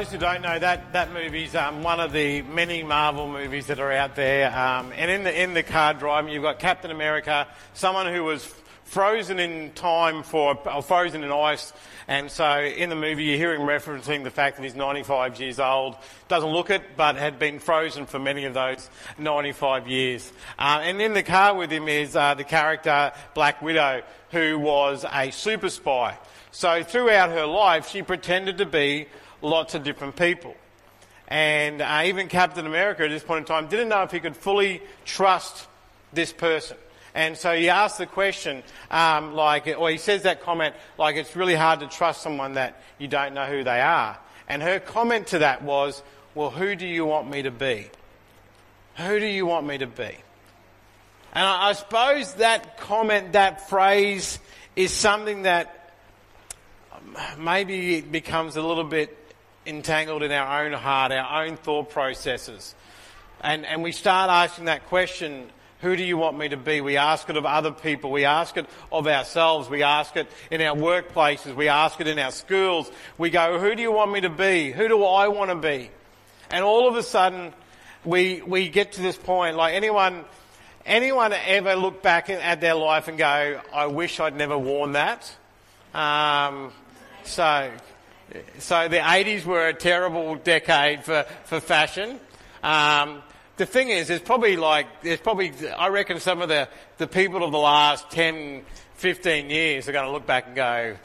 those who don't know, that that movie's um, one of the many Marvel movies that are out there. Um, and in the in the car driving, you've got Captain America, someone who was frozen in time for, or frozen in ice. And so in the movie, you hear him referencing the fact that he's 95 years old. Doesn't look it, but had been frozen for many of those 95 years. Uh, and in the car with him is uh, the character Black Widow, who was a super spy. So throughout her life, she pretended to be lots of different people. And uh, even Captain America at this point in time didn't know if he could fully trust this person. And so he asks the question, um, like, or he says that comment, like, it's really hard to trust someone that you don't know who they are. And her comment to that was, well, who do you want me to be? Who do you want me to be? And I, I suppose that comment, that phrase, is something that maybe it becomes a little bit entangled in our own heart, our own thought processes. And, and we start asking that question, who do you want me to be? We ask it of other people. We ask it of ourselves. We ask it in our workplaces. We ask it in our schools. We go, who do you want me to be? Who do I want to be? And all of a sudden, we, we get to this point, like anyone, anyone ever look back at their life and go, I wish I'd never worn that? Um, so, so the 80s were a terrible decade for, for fashion. Um, the thing is, there's probably like, there's probably, I reckon some of the, the people of the last 10, 15 years are going to look back and go,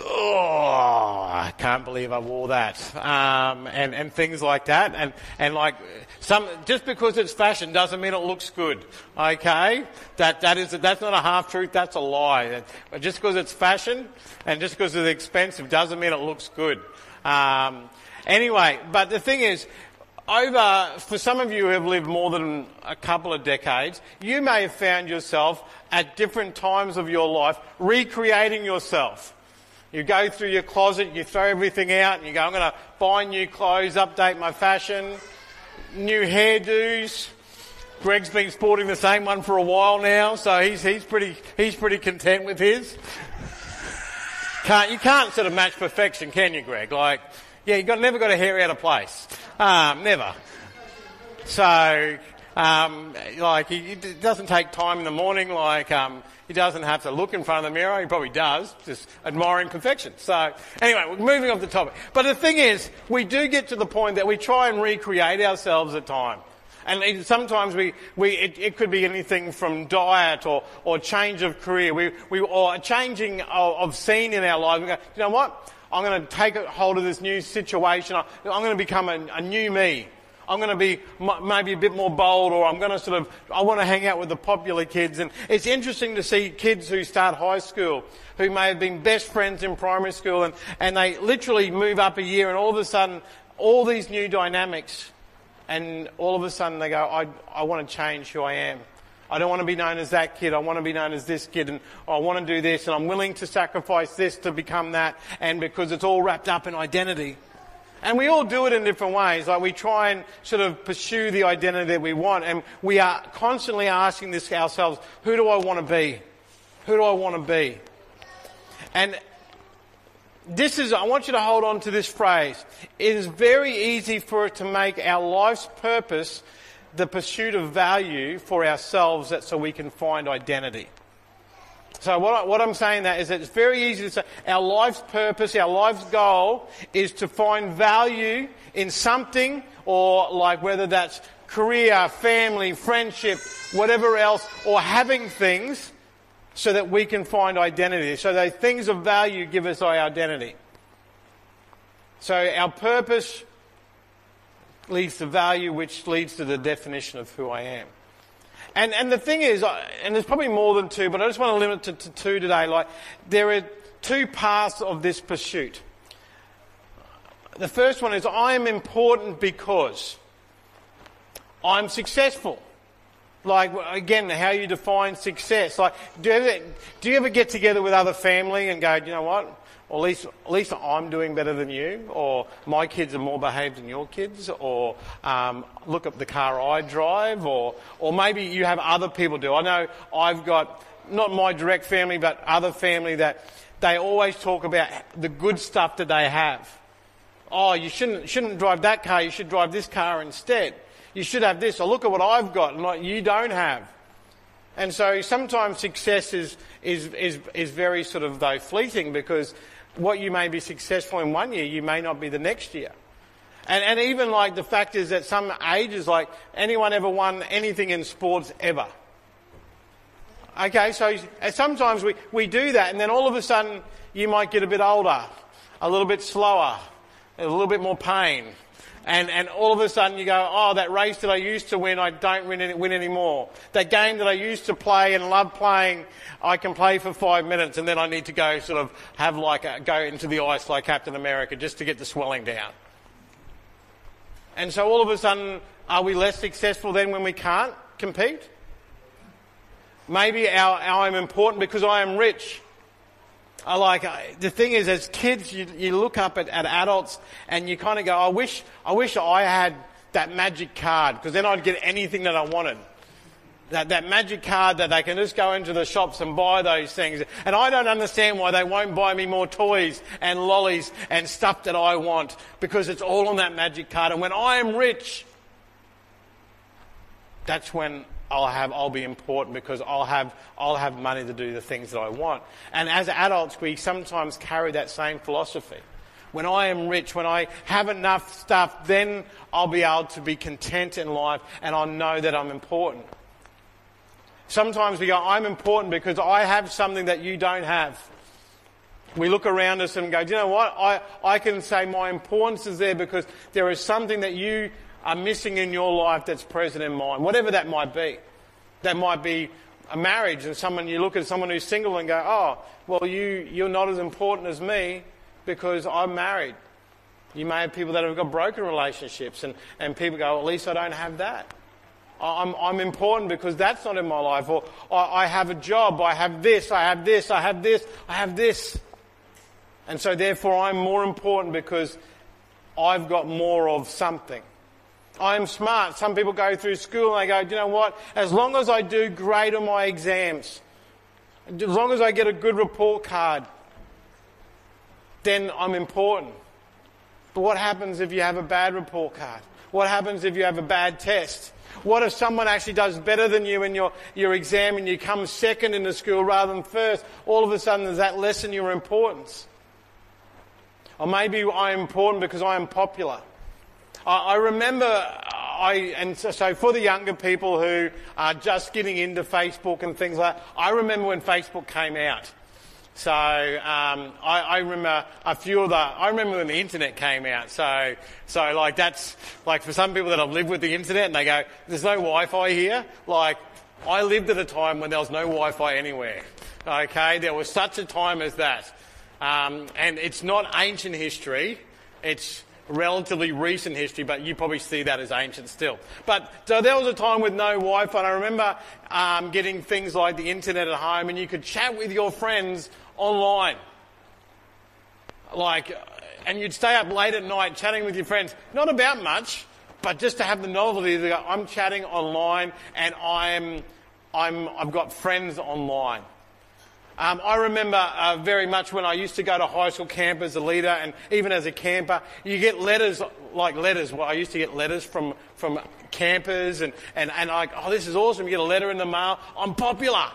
oh, I can't believe I wore that, um, and and things like that, and and like some just because it's fashion doesn't mean it looks good. Okay, that that is that's not a half truth. That's a lie. Just because it's fashion and just because it's expensive doesn't mean it looks good. Um, anyway, but the thing is, over, for some of you who have lived more than a couple of decades, you may have found yourself at different times of your life recreating yourself. You go through your closet, you throw everything out, and you go, I'm going to buy new clothes, update my fashion, new hairdos. Greg's been sporting the same one for a while now, so he's, he's, pretty, he's pretty content with his. Can't, you can't sort of match perfection, can you, Greg? Like, yeah, you've got, never got a hair out of place. Um, never. So, um, like, he, it doesn't take time in the morning. Like, um, he doesn't have to look in front of the mirror. He probably does, just admiring perfection. So, anyway, we're moving off the topic. But the thing is, we do get to the point that we try and recreate ourselves at times. And sometimes we, we it, it, could be anything from diet or, or change of career, we, we, or a changing of, of scene in our lives. We go, you know what? I'm going to take hold of this new situation. I'm going to become a, a new me. I'm going to be maybe a bit more bold or I'm going to sort of, I want to hang out with the popular kids. And it's interesting to see kids who start high school who may have been best friends in primary school and, and they literally move up a year and all of a sudden all these new dynamics and all of a sudden they go, I, I want to change who I am. I don't want to be known as that kid. I want to be known as this kid and I want to do this and I'm willing to sacrifice this to become that and because it's all wrapped up in identity. And we all do it in different ways. Like we try and sort of pursue the identity that we want and we are constantly asking this ourselves, who do I want to be? Who do I want to be? And this is, I want you to hold on to this phrase. It is very easy for it to make our life's purpose the pursuit of value for ourselves that so we can find identity. So what, I, what I'm saying that is that it's very easy to say our life's purpose, our life's goal is to find value in something or like whether that's career, family, friendship, whatever else, or having things so that we can find identity. So that things of value give us our identity. So our purpose leads to value, which leads to the definition of who I am. And, and the thing is, uh, and there's probably more than two, but I just want to limit it to two today. Like, there are two paths of this pursuit. The first one is I am important because I'm successful. Like, again, how you define success. Like, do you, ever, do you ever get together with other family and go, you know what? Or at least, at least I'm doing better than you, or my kids are more behaved than your kids, or um, look at the car I drive, or, or maybe you have other people do. I know I've got, not my direct family, but other family that they always talk about the good stuff that they have. oh, you shouldn't, shouldn't drive that car, you should drive this car instead. You should have this, or look at what I've got and what you don't have. And so sometimes success is, is, is, is very sort of though fleeting because what you may be successful in one year, you may not be the next year. And, and even like the fact is that some ages, like anyone ever won anything in sports ever? Okay, so sometimes we, we do that and then all of a sudden you might get a bit older, a little bit slower, a little bit more pain. And, and all of a sudden you go, oh, that race that I used to win, I don't win, any, win anymore. That game that I used to play and love playing, I can play for five minutes and then I need to go sort of have like a, go into the ice like Captain America just to get the swelling down. And so all of a sudden, are we less successful then when we can't compete? Maybe our, our I'm important because I am rich. I like uh, the thing is, as kids, you, you look up at, at adults and you kind of go, "I wish, I wish I had that magic card because then I'd get anything that I wanted." That, that magic card that they can just go into the shops and buy those things. And I don't understand why they won't buy me more toys and lollies and stuff that I want because it's all on that magic card. And when I am rich, that's when I'll have, I'll be important because I'll have, I'll have money to do the things that I want. And as adults, we sometimes carry that same philosophy. When I am rich, when I have enough stuff, then I'll be able to be content in life and I'll know that I'm important. Sometimes we go, I'm important because I have something that you don't have. We look around us and go, do you know what? I, I can say my importance is there because there is something that you are missing in your life that's present in mine, whatever that might be. That might be a marriage and someone you look at someone who's single and go, oh, well, you, you're not as important as me because I'm married. You may have people that have got broken relationships and, and people go, at least I don't have that. I'm, I'm important because that's not in my life. Or I, I have a job, I have this, I have this, I have this, I have this. And so therefore I'm more important because I've got more of something. I'm smart. Some people go through school and they go, you know what? As long as I do great on my exams, as long as I get a good report card, then I'm important. But what happens if you have a bad report card? What happens if you have a bad test? What if someone actually does better than you in your, your exam and you come second in the school rather than first? All of a sudden, does that lessen your importance? Or maybe I'm important because I am popular. I remember, I, and so, so, for the younger people who are just getting into Facebook and things like that, I remember when Facebook came out. So um, I, I, remember a few of the. I remember when the internet came out. So so like that's like for some people that have lived with the internet and they go, "There's no Wi-Fi here." Like I lived at a time when there was no Wi-Fi anywhere. Okay, there was such a time as that, um, and it's not ancient history. It's relatively recent history, but you probably see that as ancient still. But so there was a time with no Wi-Fi. And I remember um, getting things like the internet at home, and you could chat with your friends online. Like, and you'd stay up late at night chatting with your friends, not about much, but just to have the novelty that I'm chatting online and I'm, I'm, I've got friends online. Um, I remember uh, very much when I used to go to high school camp as a leader and even as a camper, you get letters like letters. Well, I used to get letters from, from campers and, and, and like, oh, this is awesome. You get a letter in the mail. I'm popular.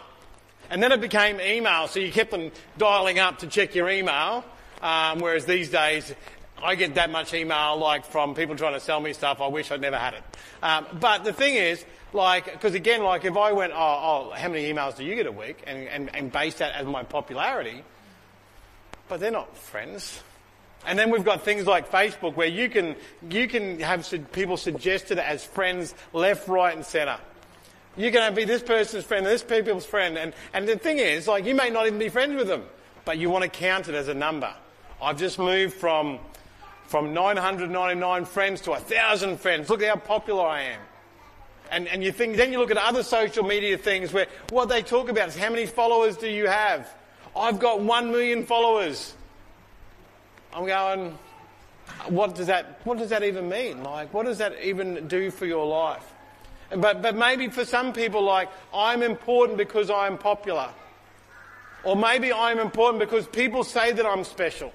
And then it became email, so you kept them dialing up to check your email. Um, whereas these days, I get that much email like from people trying to sell me stuff. I wish I'd never had it. Um, but the thing is, like, because again, like if I went, oh, oh, how many emails do you get a week, and, and, and base that as my popularity, but they're not friends. And then we've got things like Facebook where you can, you can have people suggested as friends left, right, and centre. You can be this person's friend, this people's friend, and, and the thing is, like, you may not even be friends with them, but you want to count it as a number. I've just moved from, from 999 friends to 1,000 friends. Look how popular I am. And, and you think, then you look at other social media things where what they talk about is how many followers do you have? I've got one million followers. I'm going, what does that, what does that even mean? Like, what does that even do for your life? But, but maybe for some people, like, I'm important because I'm popular. Or maybe I'm important because people say that I'm special.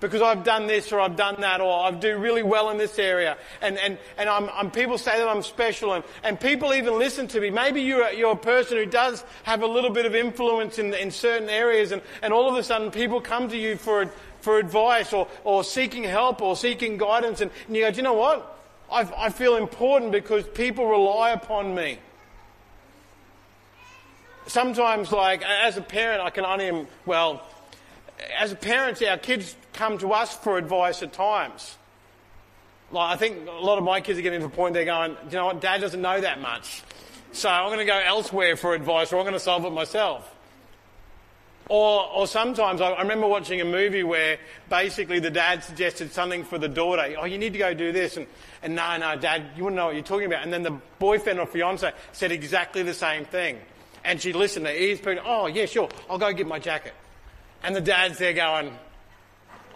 Because I've done this or I've done that or I do really well in this area. And, and, and I'm, I'm, people say that I'm special and, and people even listen to me. Maybe you're, a, you're a person who does have a little bit of influence in, in certain areas and, and all of a sudden people come to you for, for advice or, or seeking help or seeking guidance and, and you go, do you know what? I, I feel important because people rely upon me. Sometimes, like, as a parent, I can only, well, as parents, our kids come to us for advice at times. Like, I think a lot of my kids are getting to the point they're going, you know what, dad doesn't know that much. So I'm going to go elsewhere for advice or I'm going to solve it myself. Or, or sometimes I, remember watching a movie where basically the dad suggested something for the daughter. Oh, you need to go do this. And, and no, no, dad, you wouldn't know what you're talking about. And then the boyfriend or fiance said exactly the same thing. And she listened, her ears. Oh, yeah, sure. I'll go get my jacket. And the dad's there going,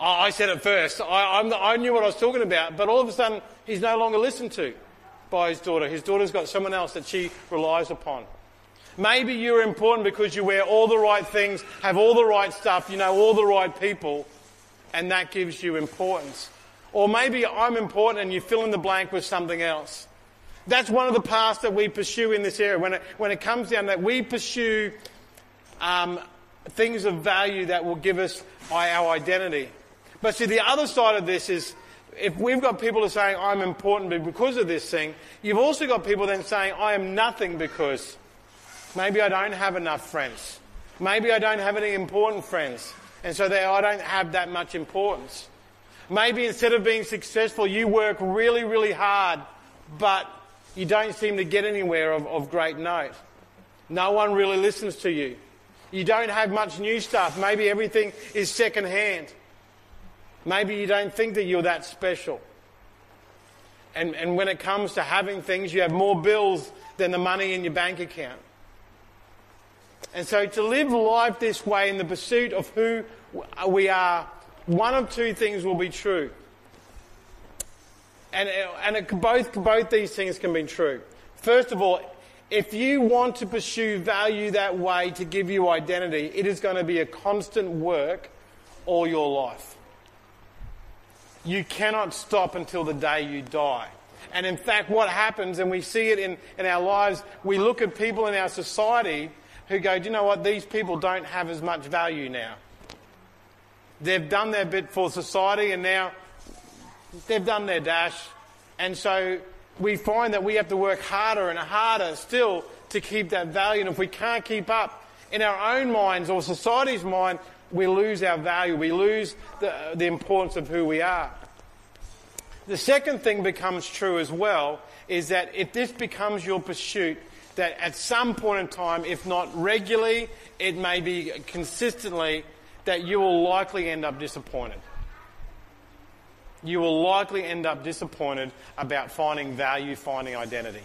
I said it first. I, the, I knew what I was talking about. But all of a sudden, he's no longer listened to by his daughter. His daughter's got someone else that she relies upon. Maybe you're important because you wear all the right things, have all the right stuff, you know all the right people, and that gives you importance. Or maybe I'm important and you fill in the blank with something else. That's one of the paths that we pursue in this area. When it, when it comes down that we pursue um, things of value that will give us our identity. But see, the other side of this is if we've got people saying, I'm important because of this thing, you've also got people then saying, I am nothing because maybe I don't have enough friends. Maybe I don't have any important friends. And so they, I don't have that much importance. Maybe instead of being successful, you work really, really hard, but you don't seem to get anywhere of, of great note. No one really listens to you. You don't have much new stuff. Maybe everything is second hand. Maybe you don't think that you're that special. And, and when it comes to having things, you have more bills than the money in your bank account. And so to live life this way in the pursuit of who we are, one of two things will be true. And, and it, both, both these things can be true. First of all, if you want to pursue value that way to give you identity, it is going to be a constant work all your life. You cannot stop until the day you die. And in fact, what happens, and we see it in, in our lives, we look at people in our society who go, do you know what? These people don't have as much value now. They've done their bit for society and now they've done their dash. And so we find that we have to work harder and harder still to keep that value. And if we can't keep up in our own minds or society's mind, we lose our value. We lose the, the importance of who we are. The second thing becomes true as well is that if this becomes your pursuit, that at some point in time, if not regularly, it may be consistently, that you will likely end up disappointed you will likely end up disappointed about finding value, finding identity.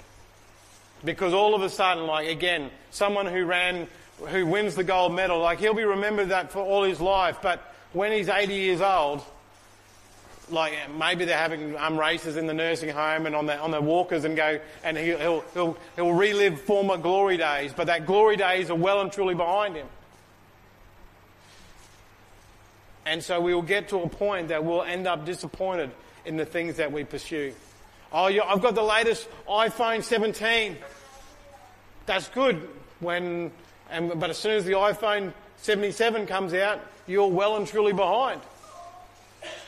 Because all of a sudden, like again, someone who ran, who wins the gold medal, like he'll be remembered that for all his life, but when he's 80 years old, like maybe they're having um, races in the nursing home and on the on the walkers and go and he'll, he'll he'll relive former glory days, but that glory days are well and truly behind him. And so we will get to a point that we'll end up disappointed in the things that we pursue. Oh, yeah, I've got the latest iPhone 17. That's good when, and, but as soon as the iPhone 77 comes out, you're well and truly behind.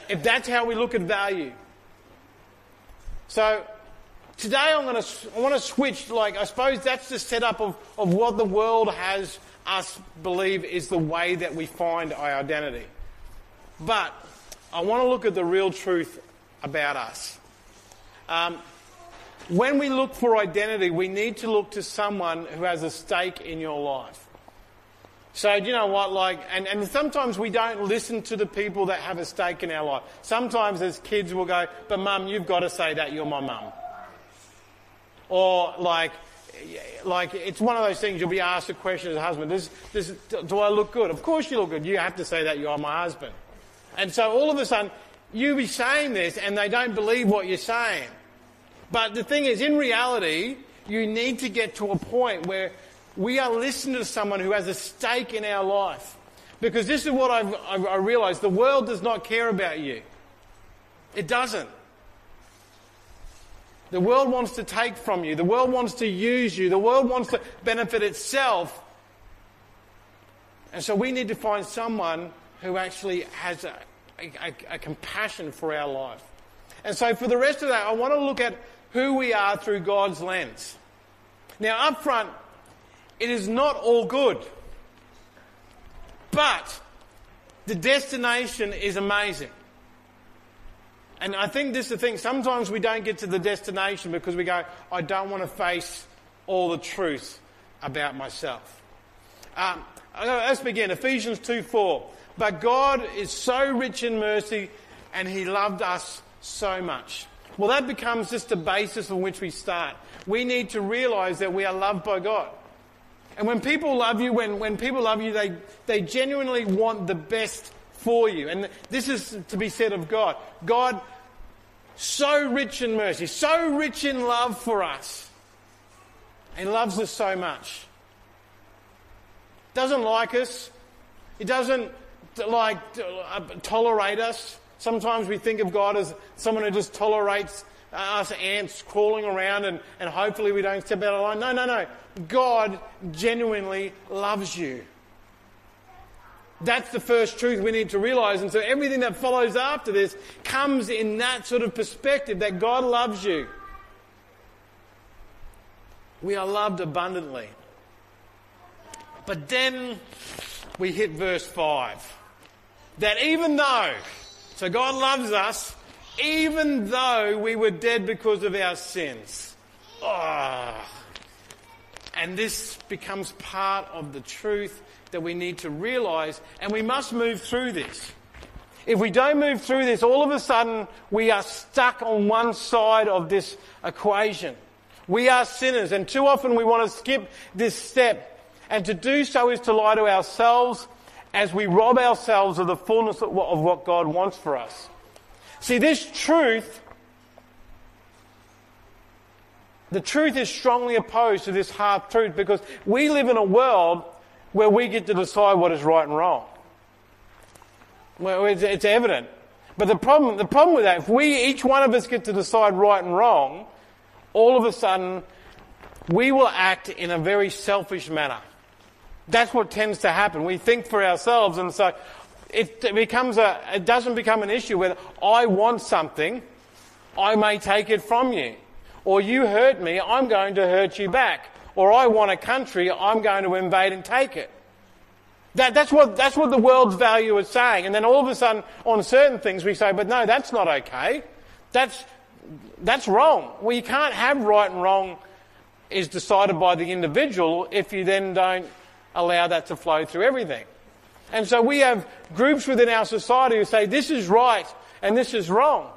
If that's how we look at value. So today I'm going to, I want to switch, like, I suppose that's the setup of, of what the world has us believe is the way that we find our identity. But I want to look at the real truth about us. Um, when we look for identity, we need to look to someone who has a stake in your life. So, you know what, like, and, and sometimes we don't listen to the people that have a stake in our life. Sometimes as kids we'll go, but mum, you've got to say that, you're my mum. Or like, like, it's one of those things you'll be asked a question as a husband, does, does, do I look good? Of course you look good. You have to say that you are my husband. And so all of a sudden, you be saying this and they don't believe what you're saying. But the thing is, in reality, you need to get to a point where we are listening to someone who has a stake in our life. Because this is what I've, I, I realized the world does not care about you. It doesn't. The world wants to take from you. The world wants to use you. The world wants to benefit itself. And so we need to find someone who actually has a, a, a, compassion for our life. And so for the rest of that, I want to look at who we are through God's lens. Now, up front, it is not all good. But the destination is amazing. And I think this is the thing. Sometimes we don't get to the destination because we go, I don't want to face all the truth about myself. Um, let's begin. Ephesians 2 4. But God is so rich in mercy and He loved us so much. Well, that becomes just the basis on which we start. We need to realize that we are loved by God. And when people love you, when, when people love you, they, they genuinely want the best for you. And this is to be said of God. God, so rich in mercy, so rich in love for us, and loves us so much. Doesn't like us. He doesn't like tolerate us. Sometimes we think of God as someone who just tolerates uh, us ants crawling around and, and hopefully we don't step out of line. No, no, no. God genuinely loves you. That's the first truth we need to realize. And so everything that follows after this comes in that sort of perspective that God loves you. We are loved abundantly. But then we hit verse 5. That even though, so God loves us, even though we were dead because of our sins. Oh. And this becomes part of the truth that we need to realize, and we must move through this. If we don't move through this, all of a sudden we are stuck on one side of this equation. We are sinners, and too often we want to skip this step. And to do so is to lie to ourselves as we rob ourselves of the fullness of what God wants for us. See, this truth, the truth is strongly opposed to this half truth because we live in a world where we get to decide what is right and wrong. Well, it's, it's evident. But the problem, the problem with that, if we, each one of us get to decide right and wrong, all of a sudden, we will act in a very selfish manner. That's what tends to happen. We think for ourselves and so it becomes a, it doesn't become an issue where I want something, I may take it from you. Or you hurt me, I'm going to hurt you back or I want a country, I'm going to invade and take it. That, that's, what, that's what the world's value is saying. And then all of a sudden, on certain things, we say, but no, that's not okay. That's, that's wrong. Well, you can't have right and wrong is decided by the individual if you then don't allow that to flow through everything. And so we have groups within our society who say this is right and this is wrong.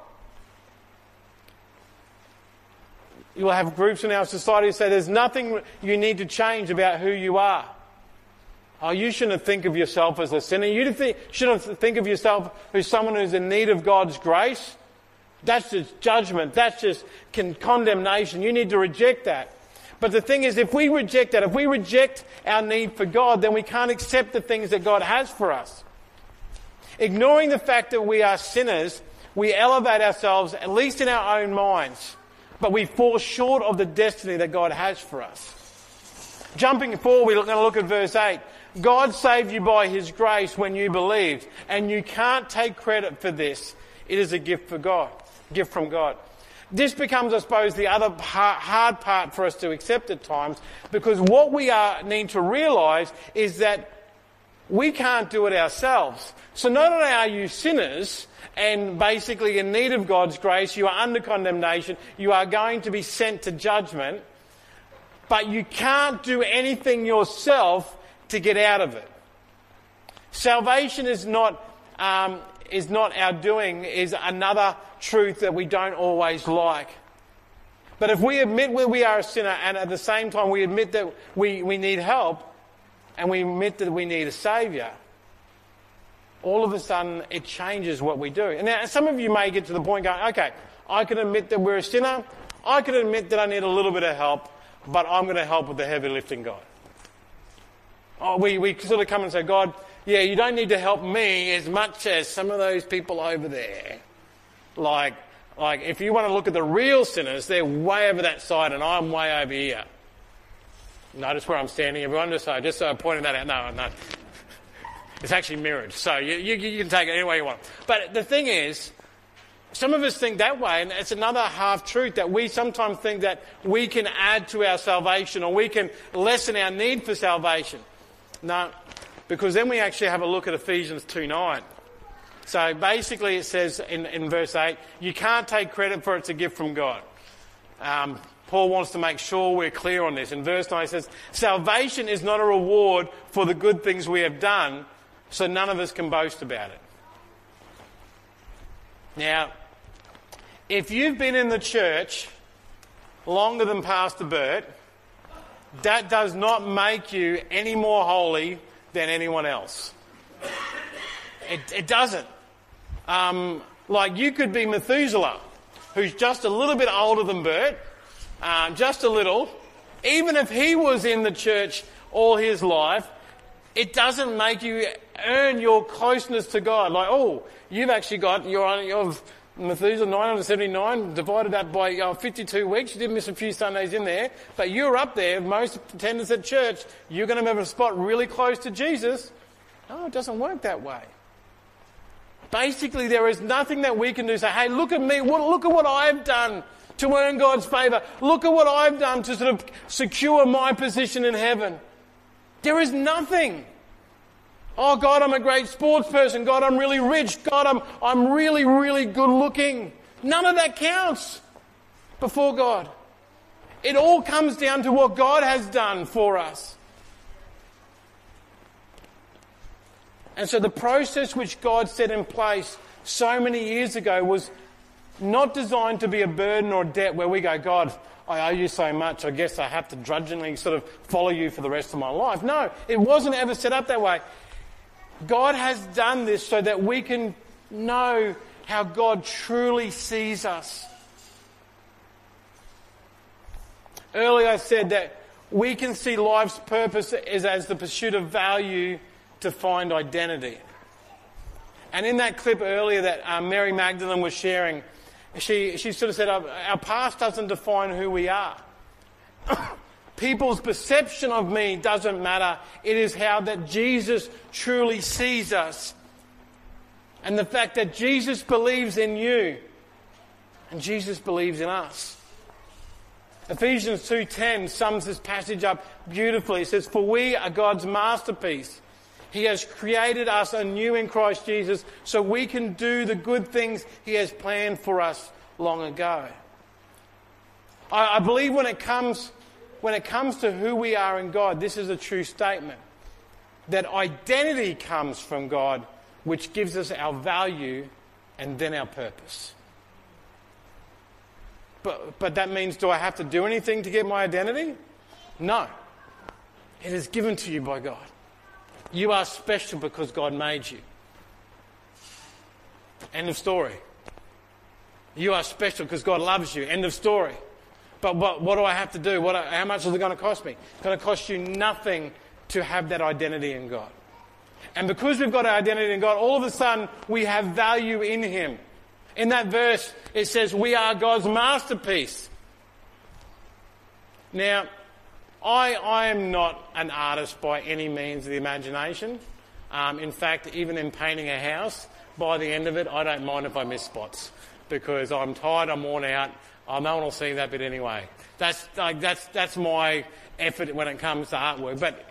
You'll have groups in our society who say there's nothing you need to change about who you are. Oh, you shouldn't think of yourself as a sinner. You shouldn't think of yourself as someone who's in need of God's grace. That's just judgment. That's just condemnation. You need to reject that. But the thing is, if we reject that, if we reject our need for God, then we can't accept the things that God has for us. Ignoring the fact that we are sinners, we elevate ourselves, at least in our own minds, but we fall short of the destiny that God has for us. Jumping forward, we're going to look at verse 8. God saved you by His grace when you believed, and you can't take credit for this. It is a gift for God, gift from God. This becomes, I suppose, the other hard part for us to accept at times, because what we are, need to realise is that we can't do it ourselves. So not only are you sinners, and basically in need of God's grace, you are under condemnation, you are going to be sent to judgment, but you can't do anything yourself to get out of it. Salvation is not, um, is not our doing, is another truth that we don't always like. But if we admit where we are a sinner and at the same time we admit that we, we need help and we admit that we need a saviour, all of a sudden it changes what we do. And now some of you may get to the point going, okay, I can admit that we're a sinner. I can admit that I need a little bit of help, but I'm going to help with the heavy lifting, God. Oh, we, we sort of come and say, God, yeah, you don't need to help me as much as some of those people over there. Like, like if you want to look at the real sinners, they're way over that side and I'm way over here. Notice where I'm standing, everyone, just so, just so I'm pointing that out. No, no. It's actually mirrored. So you, you, you can take it any way you want. But the thing is, some of us think that way, and it's another half truth that we sometimes think that we can add to our salvation or we can lessen our need for salvation. No, because then we actually have a look at Ephesians 2 9. So basically, it says in, in verse 8, you can't take credit for it, it's a gift from God. Um, Paul wants to make sure we're clear on this. In verse 9, he says, Salvation is not a reward for the good things we have done, so none of us can boast about it. Now, if you've been in the church longer than Pastor Bert, that does not make you any more holy than anyone else. It, it doesn't. Um, like you could be Methuselah, who's just a little bit older than Bert, um, just a little. Even if he was in the church all his life, it doesn't make you earn your closeness to God. Like, oh, you've actually got your, your Methuselah 979 divided that by uh, 52 weeks. You did miss a few Sundays in there, but you're up there. Most attendance at church, you're going to have a spot really close to Jesus. No, it doesn't work that way. Basically, there is nothing that we can do. Say, hey, look at me. Look at what I've done to earn God's favour. Look at what I've done to sort of secure my position in heaven. There is nothing. Oh, God, I'm a great sports person. God, I'm really rich. God, I'm, I'm really, really good looking. None of that counts before God. It all comes down to what God has done for us. And so the process which God set in place so many years ago was not designed to be a burden or a debt where we go, God, I owe you so much, I guess I have to drudgingly sort of follow you for the rest of my life. No, it wasn't ever set up that way. God has done this so that we can know how God truly sees us. Earlier I said that we can see life's purpose as, as the pursuit of value to find identity. And in that clip earlier that um, Mary Magdalene was sharing, she, she sort of said, Our past doesn't define who we are. People's perception of me doesn't matter. It is how that Jesus truly sees us. And the fact that Jesus believes in you and Jesus believes in us. Ephesians 2:10 sums this passage up beautifully. It says, "For we are God's masterpiece. He has created us anew in Christ Jesus so we can do the good things he has planned for us long ago." I, I believe when it comes when it comes to who we are in God, this is a true statement. That identity comes from God, which gives us our value and then our purpose. But, but that means, do I have to do anything to get my identity? No. It is given to you by God. You are special because God made you. End of story. You are special because God loves you. End of story. But what, what do I have to do? What, how much is it going to cost me? It's going to cost you nothing to have that identity in God. And because we've got our identity in God, all of a sudden we have value in Him. In that verse, it says, We are God's masterpiece. Now, I, I am not an artist by any means of the imagination. Um, in fact, even in painting a house, by the end of it, I don't mind if I miss spots because I'm tired, I'm worn out, Oh, no one will see that bit anyway. That's like that's that's my effort when it comes to artwork. But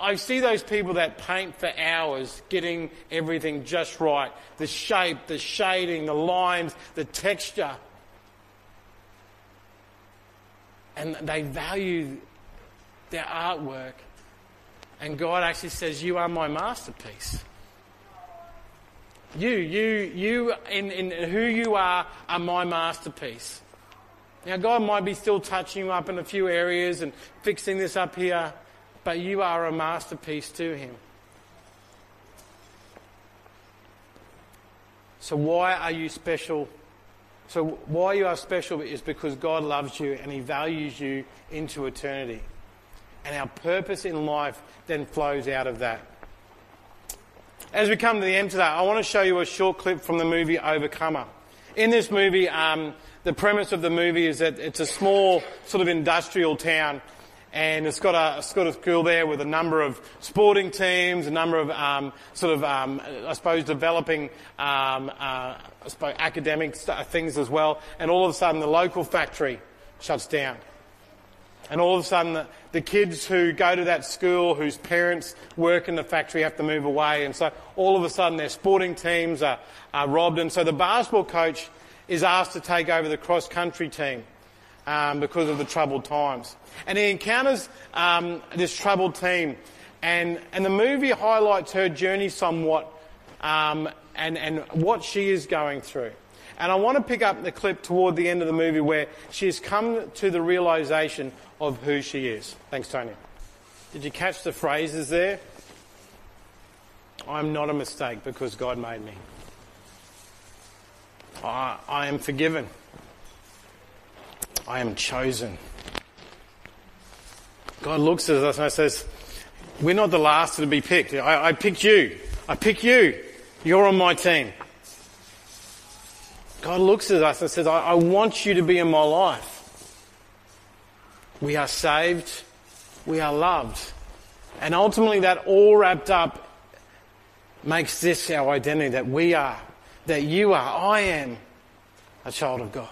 I see those people that paint for hours, getting everything just right. The shape, the shading, the lines, the texture. And they value their artwork. And God actually says, You are my masterpiece. You, you, you, in, in who you are, are my masterpiece. Now, God might be still touching you up in a few areas and fixing this up here, but you are a masterpiece to Him. So, why are you special? So, why you are special is because God loves you and He values you into eternity. And our purpose in life then flows out of that. As we come to the end today, I want to show you a short clip from the movie Overcomer. In this movie, um, the premise of the movie is that it's a small sort of industrial town and it's got a, it's got a school there with a number of sporting teams, a number of um, sort of, um, I suppose, developing um, uh, I suppose academic things as well. And all of a sudden, the local factory shuts down. And all of a sudden, the, the, kids who go to that school, whose parents work in the factory, have to move away. And so all of a sudden, their sporting teams are, are robbed. And so the basketball coach is asked to take over the cross country team um, because of the troubled times. And he encounters um, this troubled team. And, and the movie highlights her journey somewhat um, and, and what she is going through. And I want to pick up the clip toward the end of the movie where she has come to the realization of who she is. Thanks, Tony. Did you catch the phrases there? I'm not a mistake because God made me. I, I am forgiven. I am chosen. God looks at us and says, We're not the last to be picked. I, I picked you. I pick you. You're on my team. God looks at us and says, I, I want you to be in my life. We are saved. We are loved. And ultimately, that all wrapped up makes this our identity that we are, that you are, I am a child of God.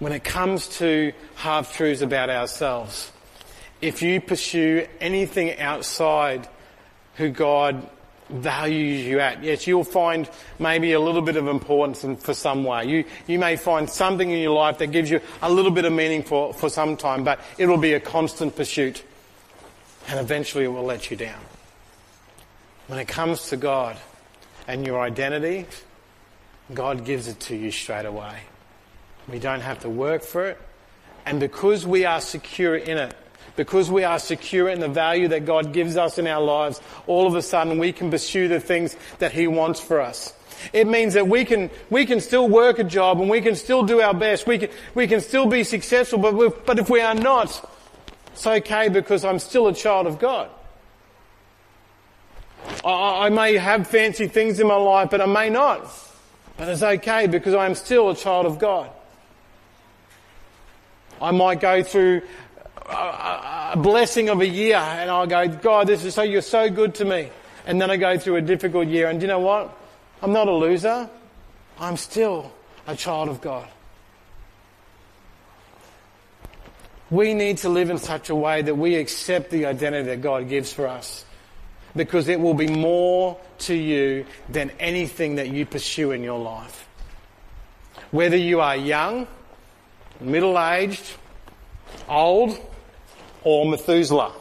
When it comes to half truths about ourselves, if you pursue anything outside who God values you at. Yes, you'll find maybe a little bit of importance in, for some way. You, you may find something in your life that gives you a little bit of meaning for, for some time, but it'll be a constant pursuit. And eventually it will let you down. When it comes to God and your identity, God gives it to you straight away. We don't have to work for it. And because we are secure in it, because we are secure in the value that God gives us in our lives, all of a sudden we can pursue the things that He wants for us. It means that we can, we can still work a job and we can still do our best. We can, we can still be successful, but, but if we are not, it's okay because I'm still a child of God. I, I may have fancy things in my life, but I may not. But it's okay because I am still a child of God. I might go through a, blessing of a year and I'll go, God, this is so, you're so good to me. And then I go through a difficult year and you know what? I'm not a loser. I'm still a child of God. We need to live in such a way that we accept the identity that God gives for us. Because it will be more to you than anything that you pursue in your life. Whether you are young, middle aged, old, or Methuselah.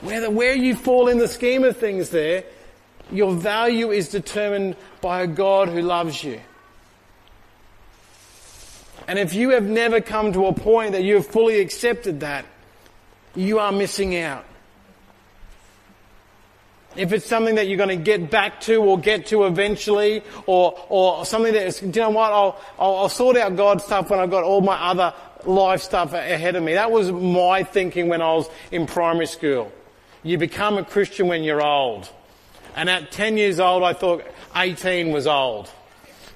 Whether where you fall in the scheme of things there, your value is determined by a God who loves you. And if you have never come to a point that you have fully accepted that, you are missing out. If it's something that you're going to get back to or get to eventually, or, or something that is, do you know what, I'll, I'll, I'll sort out God's stuff when I've got all my other life stuff ahead of me. That was my thinking when I was in primary school. You become a Christian when you're old. And at 10 years old, I thought 18 was old.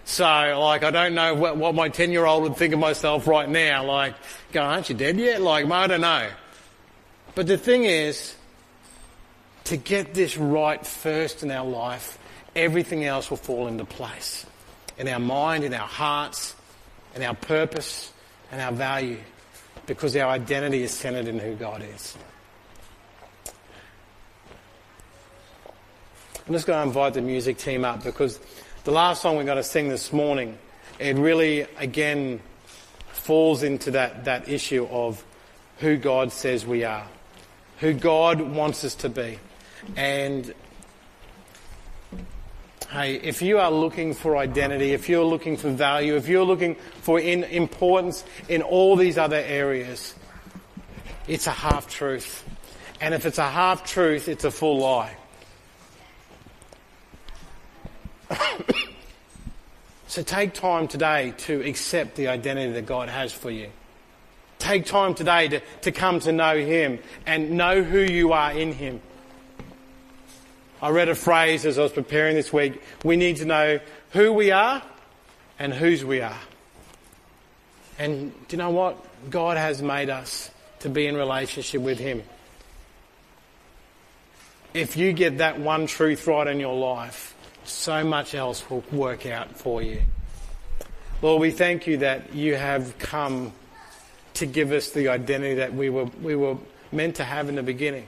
So, like, I don't know what, what my 10 year old would think of myself right now. Like, go, aren't you dead yet? Like, I don't know. But the thing is, to get this right first in our life, everything else will fall into place. In our mind, in our hearts, in our purpose, and our value because our identity is centered in who God is. I'm just going to invite the music team up because the last song we're going to sing this morning, it really, again, falls into that, that issue of who God says we are, who God wants us to be. And Hey, if you are looking for identity, if you're looking for value, if you're looking for in importance in all these other areas, it's a half truth. And if it's a half truth, it's a full lie. so take time today to accept the identity that God has for you. Take time today to, to come to know Him and know who you are in Him. I read a phrase as I was preparing this week. We need to know who we are and whose we are. And do you know what? God has made us to be in relationship with Him. If you get that one truth right in your life, so much else will work out for you. Lord, we thank you that you have come to give us the identity that we were, we were meant to have in the beginning.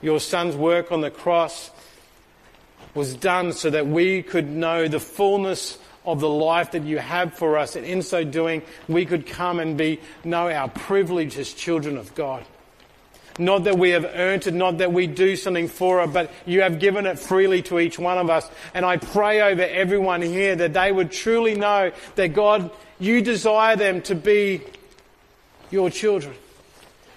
Your son's work on the cross was done so that we could know the fullness of the life that you have for us. And in so doing, we could come and be, know our privilege as children of God. Not that we have earned it, not that we do something for it, but you have given it freely to each one of us. And I pray over everyone here that they would truly know that God, you desire them to be your children.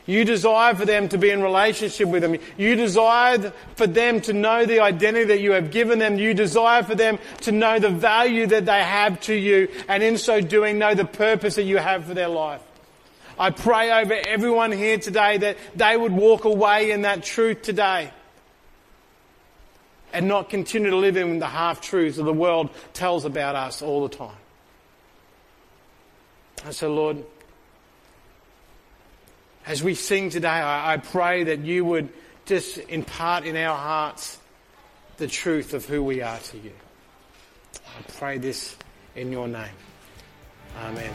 You desire for them to be in relationship with them. You desire for them to know the identity that you have given them. You desire for them to know the value that they have to you and in so doing know the purpose that you have for their life. I pray over everyone here today that they would walk away in that truth today and not continue to live in the half truths that the world tells about us all the time. And so, Lord, as we sing today, I, I pray that you would just impart in our hearts the truth of who we are to you. I pray this in your name. Amen.